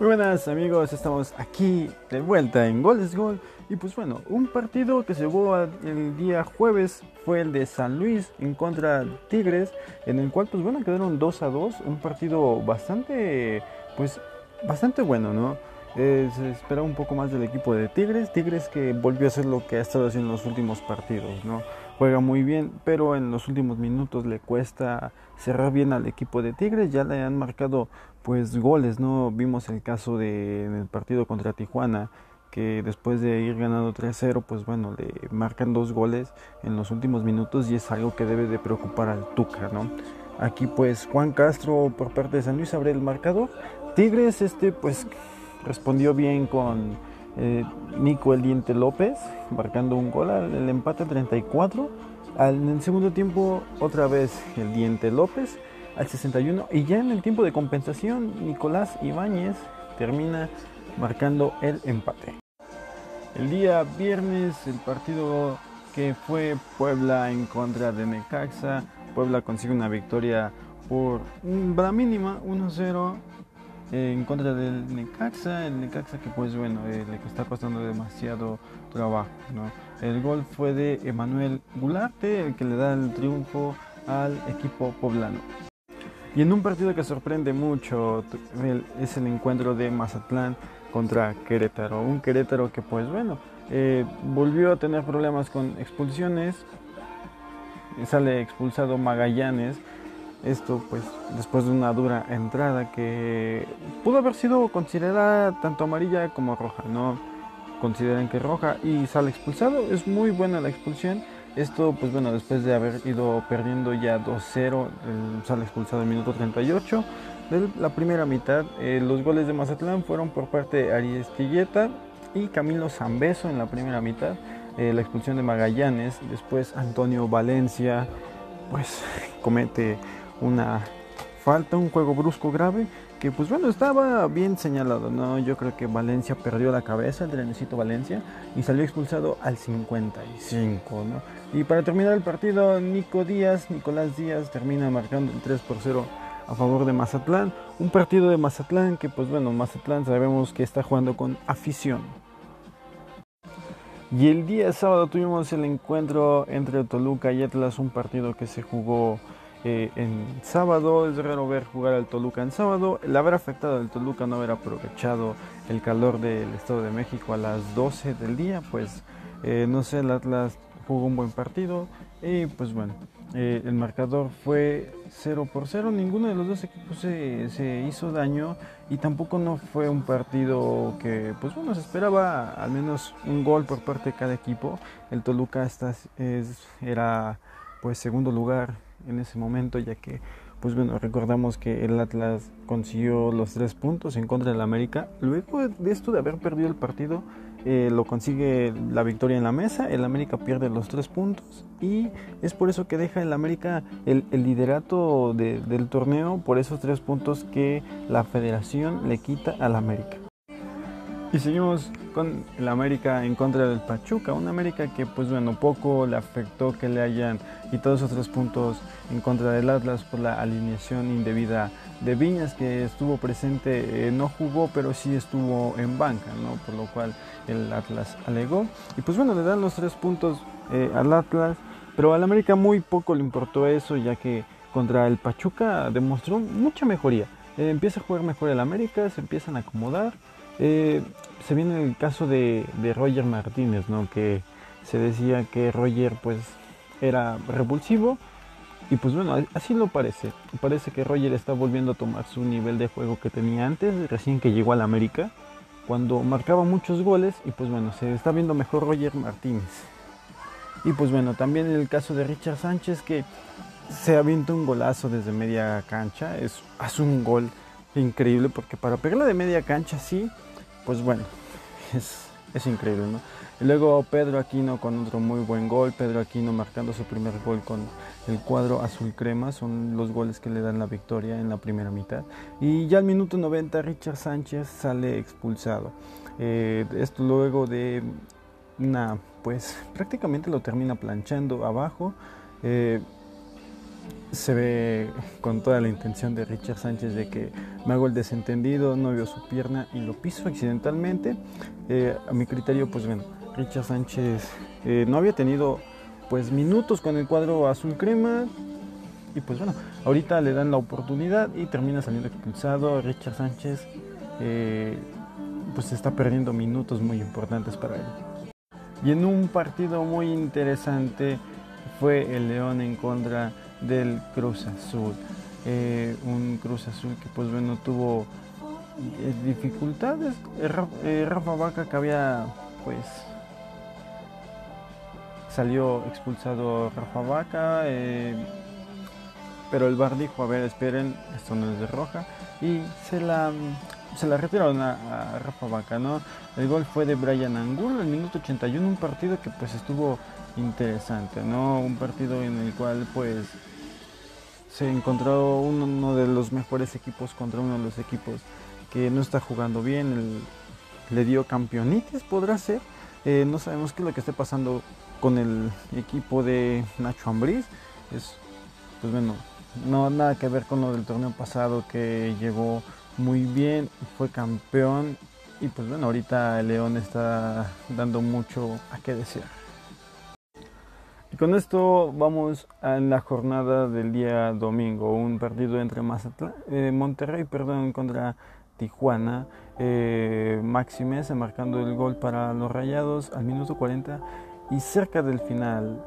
Muy buenas amigos, estamos aquí de vuelta en Goles Gol. Y pues bueno, un partido que se jugó el día jueves fue el de San Luis en contra Tigres, en el cual pues bueno, quedaron 2 a 2, un partido bastante, pues bastante bueno, ¿no? Eh, se esperaba un poco más del equipo de Tigres, Tigres que volvió a hacer lo que ha estado haciendo en los últimos partidos, ¿no? Juega muy bien, pero en los últimos minutos le cuesta cerrar bien al equipo de Tigres, ya le han marcado pues goles, ¿no? Vimos el caso de en el partido contra Tijuana, que después de ir ganando 3-0, pues bueno, le marcan dos goles en los últimos minutos y es algo que debe de preocupar al Tuca, ¿no? Aquí pues Juan Castro por parte de San Luis abre el marcador. Tigres este pues respondió bien con eh, Nico El Diente López, marcando un gol al el empate 34. Al, en el segundo tiempo otra vez El Diente López al 61 y ya en el tiempo de compensación Nicolás Ibáñez termina marcando el empate. El día viernes el partido que fue Puebla en contra de Necaxa, Puebla consigue una victoria por la mínima 1-0 en contra del Necaxa, el Necaxa que pues bueno, eh, le está costando demasiado trabajo. ¿no? El gol fue de Emanuel Gularte, el que le da el triunfo al equipo poblano. Y en un partido que sorprende mucho es el encuentro de Mazatlán contra Querétaro. Un Querétaro que pues bueno, eh, volvió a tener problemas con expulsiones. Sale expulsado Magallanes. Esto pues después de una dura entrada que pudo haber sido considerada tanto amarilla como roja. No consideran que roja y sale expulsado. Es muy buena la expulsión esto, pues bueno, después de haber ido perdiendo ya 2-0, sale expulsado el minuto 38 de la primera mitad. Eh, los goles de Mazatlán fueron por parte de Aries Quilleta y Camilo Zambeso en la primera mitad. Eh, la expulsión de Magallanes, después Antonio Valencia, pues comete una falta, un juego brusco grave que pues bueno, estaba bien señalado, ¿no? Yo creo que Valencia perdió la cabeza, el trenecito Valencia, y salió expulsado al 55, ¿no? Y para terminar el partido, Nico Díaz, Nicolás Díaz termina marcando el 3 por 0 a favor de Mazatlán. Un partido de Mazatlán que pues bueno, Mazatlán sabemos que está jugando con afición. Y el día sábado tuvimos el encuentro entre Toluca y Atlas, un partido que se jugó eh, en sábado. Es raro ver jugar al Toluca en sábado. El haber afectado al Toluca no haber aprovechado el calor del Estado de México a las 12 del día, pues eh, no sé, el Atlas jugó un buen partido y pues bueno, eh, el marcador fue 0 por 0, ninguno de los dos equipos se, se, hizo daño y tampoco no fue un partido que pues bueno, se esperaba al menos un gol por parte de cada equipo. El Toluca está, es, era pues segundo lugar en ese momento, ya que, pues bueno, recordamos que el Atlas consiguió los tres puntos en contra del América. Luego de esto de haber perdido el partido, eh, lo consigue la victoria en la mesa, el América pierde los tres puntos y es por eso que deja el América el, liderato del torneo por esos tres puntos que la federación le quita al América. Y seguimos con el América en contra del Pachuca, un América que pues bueno, poco le afectó que le hayan quitado esos tres puntos en contra del Atlas por la alineación indebida de Viñas que estuvo presente, eh, no jugó pero sí estuvo en banca, ¿no? por lo cual el Atlas alegó. Y pues bueno, le dan los tres puntos eh, al Atlas, pero al América muy poco le importó eso ya que contra el Pachuca demostró mucha mejoría. Eh, empieza a jugar mejor el América, se empiezan a acomodar. Eh, se viene el caso de, Roger Martínez, ¿no? Que se decía que Roger pues era repulsivo y pues bueno, así lo parece. Parece que Roger está volviendo a tomar su nivel de juego que tenía antes, recién que llegó al América, cuando marcaba muchos goles y pues bueno, se está viendo mejor Roger Martínez. Y pues bueno, también el caso de Richard Sánchez que se avienta un golazo desde media cancha, es, hace un gol increíble porque para pegarla de media cancha sí, pues bueno, es, increíble, ¿no? Luego Pedro Aquino con otro muy buen gol, Pedro Aquino marcando su primer gol con el cuadro azul crema, son los goles que le dan la victoria en la primera mitad. Y ya al minuto 90 Richard Sánchez sale expulsado. Eh, esto luego de una, pues prácticamente lo termina planchando abajo. Eh, se ve con toda la intención de Richard Sánchez de que me hago el desentendido, no vio su pierna y lo piso accidentalmente. Eh, a mi criterio, pues bueno, Richard Sánchez eh, no había tenido pues minutos con el cuadro azul crema y pues bueno, ahorita le dan la oportunidad y termina saliendo expulsado. Richard Sánchez eh, pues está perdiendo minutos muy importantes para él. Y en un partido muy interesante fue el León en contra del Cruz Azul. Eh, un Cruz Azul que pues bueno tuvo eh, dificultades. Eh, Rafa Vaca que había pues salió expulsado Rafa Vaca. pero el bar dijo, a ver, esperen, esto no es de roja. Y se la, se la retiraron a, Rafa Vaca, ¿no? El gol fue de Brian Angulo, el minuto 81, un partido que pues estuvo interesante, ¿no? Un partido en el cual pues se encontró uno, de los mejores equipos contra uno de los equipos que no está jugando bien, le dio campeonitis, podrá ser. Eh, no sabemos qué es lo que esté pasando con el equipo de Nacho Ambriz. Es, pues bueno, no nada que ver con lo del torneo pasado que llegó muy bien, fue campeón y pues bueno, ahorita León está dando mucho a qué desear. Con esto vamos a la jornada del día domingo, un partido entre Mazatlán, eh, Monterrey perdón, contra Tijuana. Eh, Máximez marcando el gol para los Rayados al minuto 40 y cerca del final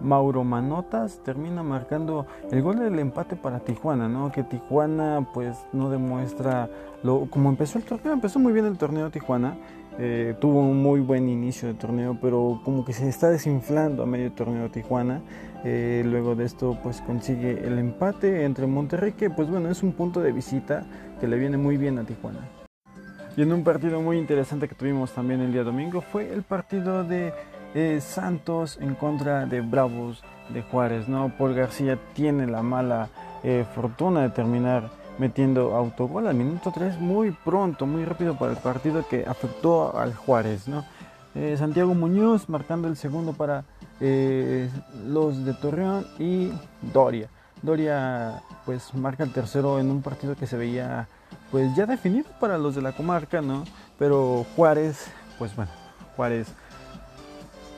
Mauro Manotas termina marcando el gol del empate para Tijuana, ¿no? Que Tijuana pues no demuestra lo como empezó el torneo, empezó muy bien el torneo Tijuana, eh, tuvo un muy buen inicio de torneo, pero como que se está desinflando a medio torneo Tijuana. Eh, luego de esto, pues consigue el empate entre Monterrey, que pues bueno, es un punto de visita que le viene muy bien a Tijuana. Y en un partido muy interesante que tuvimos también el día domingo fue el partido de eh, Santos en contra de Bravos de Juárez. ¿no? Paul García tiene la mala fortuna de terminar metiendo autogol al minuto 3 muy pronto, muy rápido para el partido que afectó al Juárez. ¿no? Eh, Santiago Muñoz marcando el segundo para eh, los de Torreón y Doria. Doria pues marca el tercero en un partido que se veía pues ya definido para los de la comarca, ¿no? Pero Juárez, pues bueno, Juárez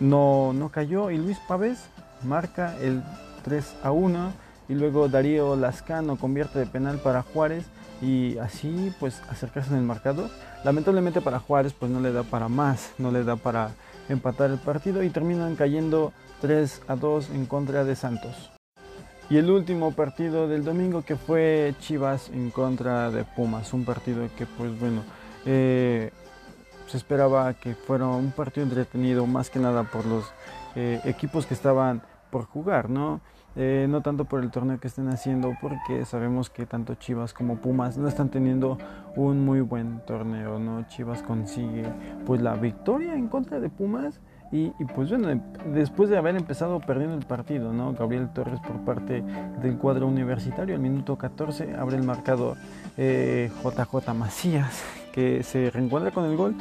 no, no cayó. Y Luis Pávez marca el 3 a 1 y luego Darío Lascano convierte de penal para Juárez. Y así pues acercarse en el marcador. Lamentablemente para Juárez pues no le da para más, no le da para empatar el partido. Y terminan cayendo 3 a 2 en contra de Santos. Y el último partido del domingo que fue Chivas en contra de Pumas, un partido que pues bueno, eh, se esperaba que fuera un partido entretenido más que nada por los eh, equipos que estaban por jugar, ¿no? Eh, no tanto por el torneo que estén haciendo, porque sabemos que tanto Chivas como Pumas no están teniendo un muy buen torneo, ¿no? Chivas consigue pues la victoria en contra de Pumas y, pues bueno, después de haber empezado perdiendo el partido, ¿no? Gabriel Torres por parte del cuadro universitario, al minuto 14 abre el marcador JJ eh, Macías, que se reencuentra con el gol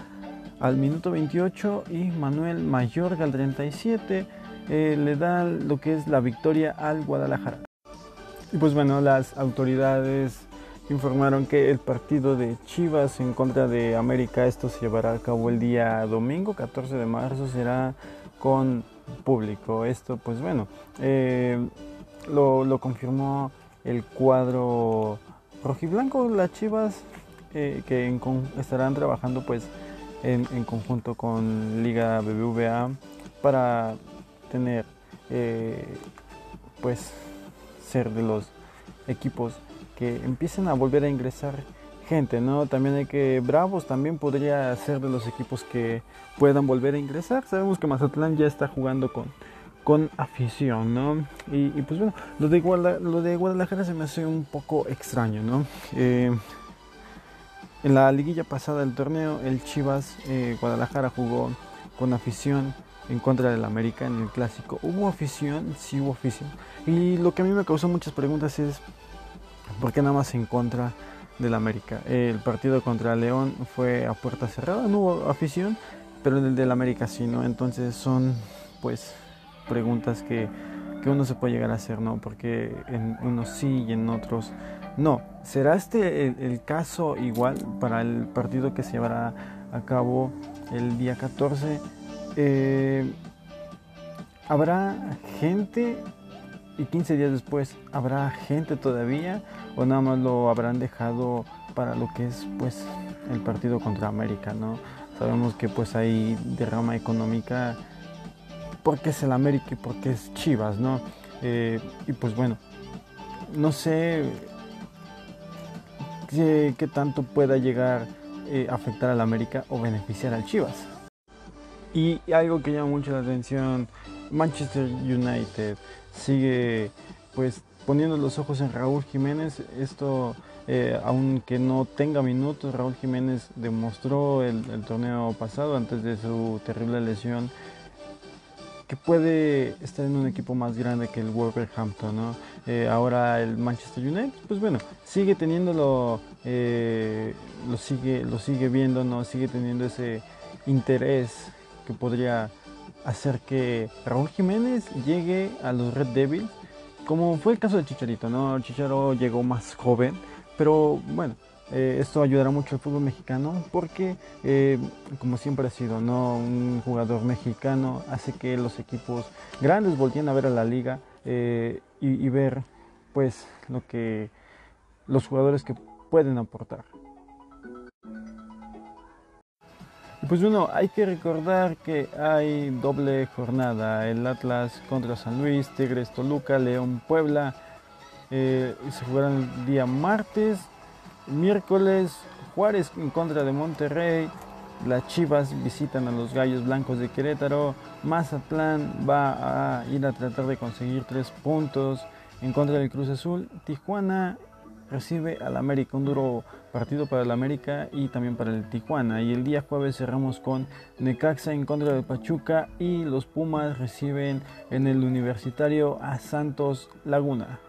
al minuto 28 y Manuel Mayorga al 37 eh, le da lo que es la victoria al Guadalajara. Y pues bueno, las autoridades informaron que el partido de Chivas en contra de América, esto se llevará a cabo el día domingo 14 de marzo, será con público. Esto pues bueno, eh, lo, confirmó el cuadro rojiblanco, las Chivas eh, que estarán trabajando pues en, conjunto con Liga BBVA para tener, eh, pues, ser de los equipos que empiecen a volver a ingresar gente, ¿no? También hay que, Bravos también podría ser de los equipos que puedan volver a ingresar. Sabemos que Mazatlán ya está jugando con, con afición, ¿no? Y, pues bueno, lo de, lo de Guadalajara se me hace un poco extraño, ¿no? Eh, en la liguilla pasada del torneo, el Chivas eh, Guadalajara jugó con afición en contra del América en el clásico. ¿Hubo afición? Sí hubo afición. Y lo que a mí me causó muchas preguntas es ¿por qué nada más en contra del América? El partido contra León fue a puerta cerrada, no hubo afición, pero en el del América sí, ¿no? Entonces son pues preguntas que que uno se puede llegar a hacer, ¿no? Porque en unos sí y en otros no. ¿Será este el, caso igual para el partido que se llevará a cabo el día 14? Eh, ¿Habrá gente y 15 días después habrá gente todavía o nada más lo habrán dejado para lo que es pues el partido contra América, ¿no? Sabemos que pues hay derrama económica porque es el América y porque es Chivas, ¿no? Eh, y pues bueno, no sé qué, tanto pueda llegar eh, a afectar al América o beneficiar al Chivas. Y algo que llama mucho la atención, Manchester United sigue pues poniendo los ojos en Raúl Jiménez. Esto, eh, aunque no tenga minutos, Raúl Jiménez demostró el torneo pasado antes de su terrible lesión que puede estar en un equipo más grande que el Wolverhampton, ¿no? Eh, ahora el Manchester United, pues bueno, sigue teniéndolo, eh, lo sigue, lo sigue viendo, ¿no? Sigue teniendo ese interés que podría hacer que Raúl Jiménez llegue a los Red Devils, como fue el caso de Chicharito, ¿no? Chicharo llegó más joven, pero bueno, eh, esto ayudará mucho al fútbol mexicano porque, eh, como siempre ha sido, ¿no? un jugador mexicano hace que los equipos grandes volteen a ver a la liga eh, y, ver pues lo que los jugadores que pueden aportar. Pues bueno, hay que recordar que hay doble jornada, el Atlas contra San Luis, Tigres Toluca, León Puebla, se jugarán el día martes Miércoles, Juárez en contra de Monterrey. Las Chivas visitan a los Gallos Blancos de Querétaro. Mazatlán va a ir a tratar de conseguir tres puntos en contra del Cruz Azul. Tijuana recibe al América, un duro partido para el América y también para el Tijuana. Y el día jueves cerramos con Necaxa en contra de Pachuca y los Pumas reciben en el Universitario a Santos Laguna.